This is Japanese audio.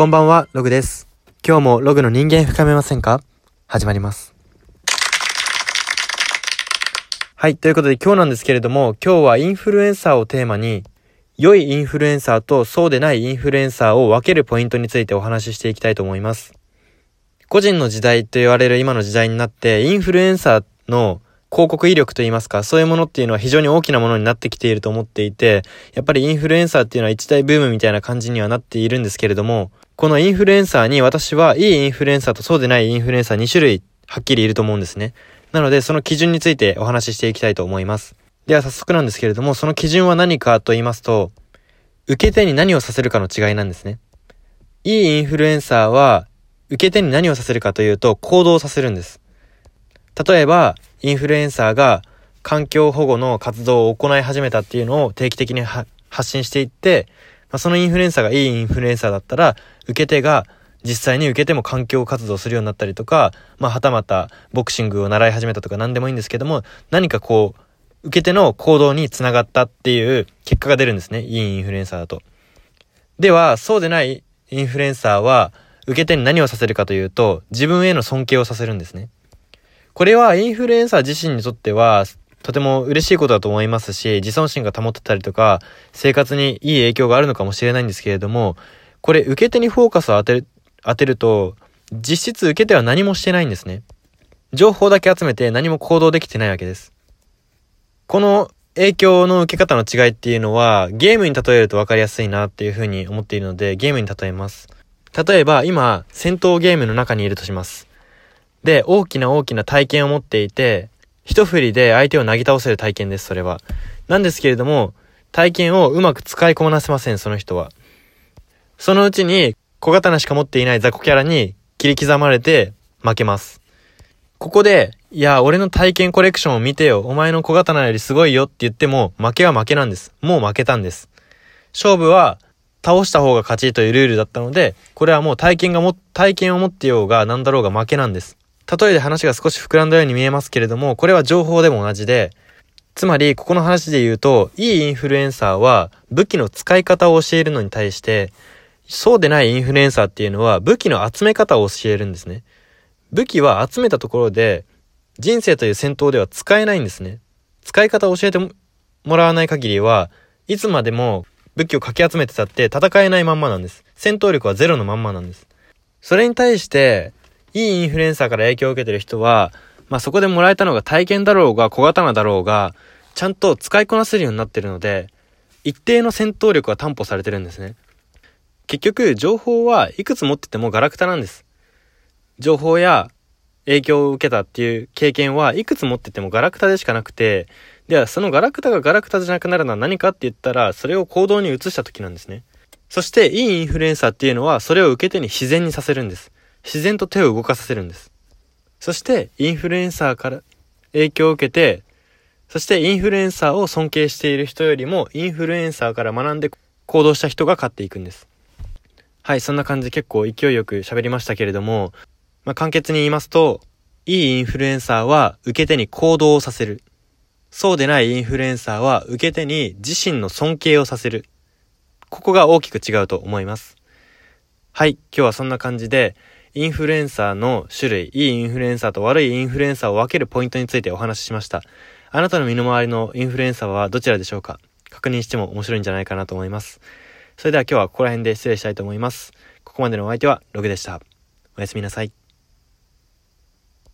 こんばんは、ログです。今日もログの人間深めませんか？始まります。はい、ということで今日なんですけれども、今日はインフルエンサーをテーマに、良いインフルエンサーとそうでないインフルエンサーを分けるポイントについてお話ししていきたいと思います。個人の時代と言われる今の時代になって、インフルエンサーの広告威力といいますか、そういうものっていうのは非常に大きなものになってきていると思っていて、やっぱりインフルエンサーっていうのは一大ブームみたいな感じにはなっているんですけれども、このインフルエンサーに私はいいインフルエンサーとそうでないインフルエンサー2種類はっきりいると思うんですね。なのでその基準についてお話ししていきたいと思います。では早速なんですけれども、その基準は何かと言いますと、受け手に何をさせるかの違いなんですね。いいインフルエンサーは、受け手に何をさせるかというと、行動させるんです。例えば、インフルエンサーが環境保護の活動を行い始めたっていうのを定期的に発信していって、まあ、そのインフルエンサーがいいインフルエンサーだったら、受け手が実際に受けても環境活動するようになったりとか、まあ、はたまたボクシングを習い始めたとか何でもいいんですけども、何かこう、受け手の行動につながったっていう結果が出るんですね。いいインフルエンサーだと。では、そうでないインフルエンサーは、受け手に何をさせるかというと、自分への尊敬をさせるんですね。これはインフルエンサー自身にとっては、とても嬉しいことだと思いますし、自尊心が保ってたりとか、生活にいい影響があるのかもしれないんですけれども、これ受け手にフォーカスを当てる、当てると、実質受け手は何もしてないんですね。情報だけ集めて何も行動できてないわけです。この影響の受け方の違いっていうのは、ゲームに例えると分かりやすいなっていうふうに思っているので、ゲームに例えます。例えば、今、戦闘ゲームの中にいるとします。で、大きな大きな体験を持っていて、一振りで相手をなぎ倒せる体験です、それは。なんですけれども、体験をうまく使いこなせません、その人は。そのうちに、小刀しか持っていない雑魚キャラに切り刻まれて負けます。ここで、いや、俺の体験コレクションを見てよ。お前の小刀よりすごいよって言っても、負けは負けなんです。もう負けたんです。勝負は、倒した方が勝ちというルールだったので、これはもう体験がも、体験を持ってようが何だろうが負けなんです。例えで話が少し膨らんだように見えますけれども、これは情報でも同じで、つまり、ここの話で言うと、いいインフルエンサーは武器の使い方を教えるのに対して、そうでないインフルエンサーっていうのは武器の集め方を教えるんですね。武器は集めたところで、人生という戦闘では使えないんですね。使い方を教えてもらわない限りは、いつまでも武器をかき集めてたって戦えないまんまなんです。戦闘力はゼロのまんまなんです。それに対して、いいインフルエンサーから影響を受けてる人は、まあ、そこでもらえたのが体験だろうが小刀だろうが、ちゃんと使いこなせるようになってるので、一定の戦闘力は担保されてるんですね。結局、情報はいくつ持っててもガラクタなんです。情報や影響を受けたっていう経験はいくつ持っててもガラクタでしかなくて、ではそのガラクタがガラクタじゃなくなるのは何かって言ったら、それを行動に移した時なんですね。そして、いいインフルエンサーっていうのは、それを受け手に自然にさせるんです。自然と手を動かさせるんです。そして、インフルエンサーから影響を受けて、そしてインフルエンサーを尊敬している人よりも、インフルエンサーから学んで行動した人が勝っていくんです。はい、そんな感じで結構勢いよく喋りましたけれども、まあ、簡潔に言いますと、いいインフルエンサーは受け手に行動をさせる。そうでないインフルエンサーは受け手に自身の尊敬をさせる。ここが大きく違うと思います。はい、今日はそんな感じで、インフルエンサーの種類、いいインフルエンサーと悪いインフルエンサーを分けるポイントについてお話ししました。あなたの身の回りのインフルエンサーはどちらでしょうか？確認しても面白いんじゃないかなと思います。それでは今日はここら辺で失礼したいと思います。ここまでのお相手はログでした。おやすみなさい。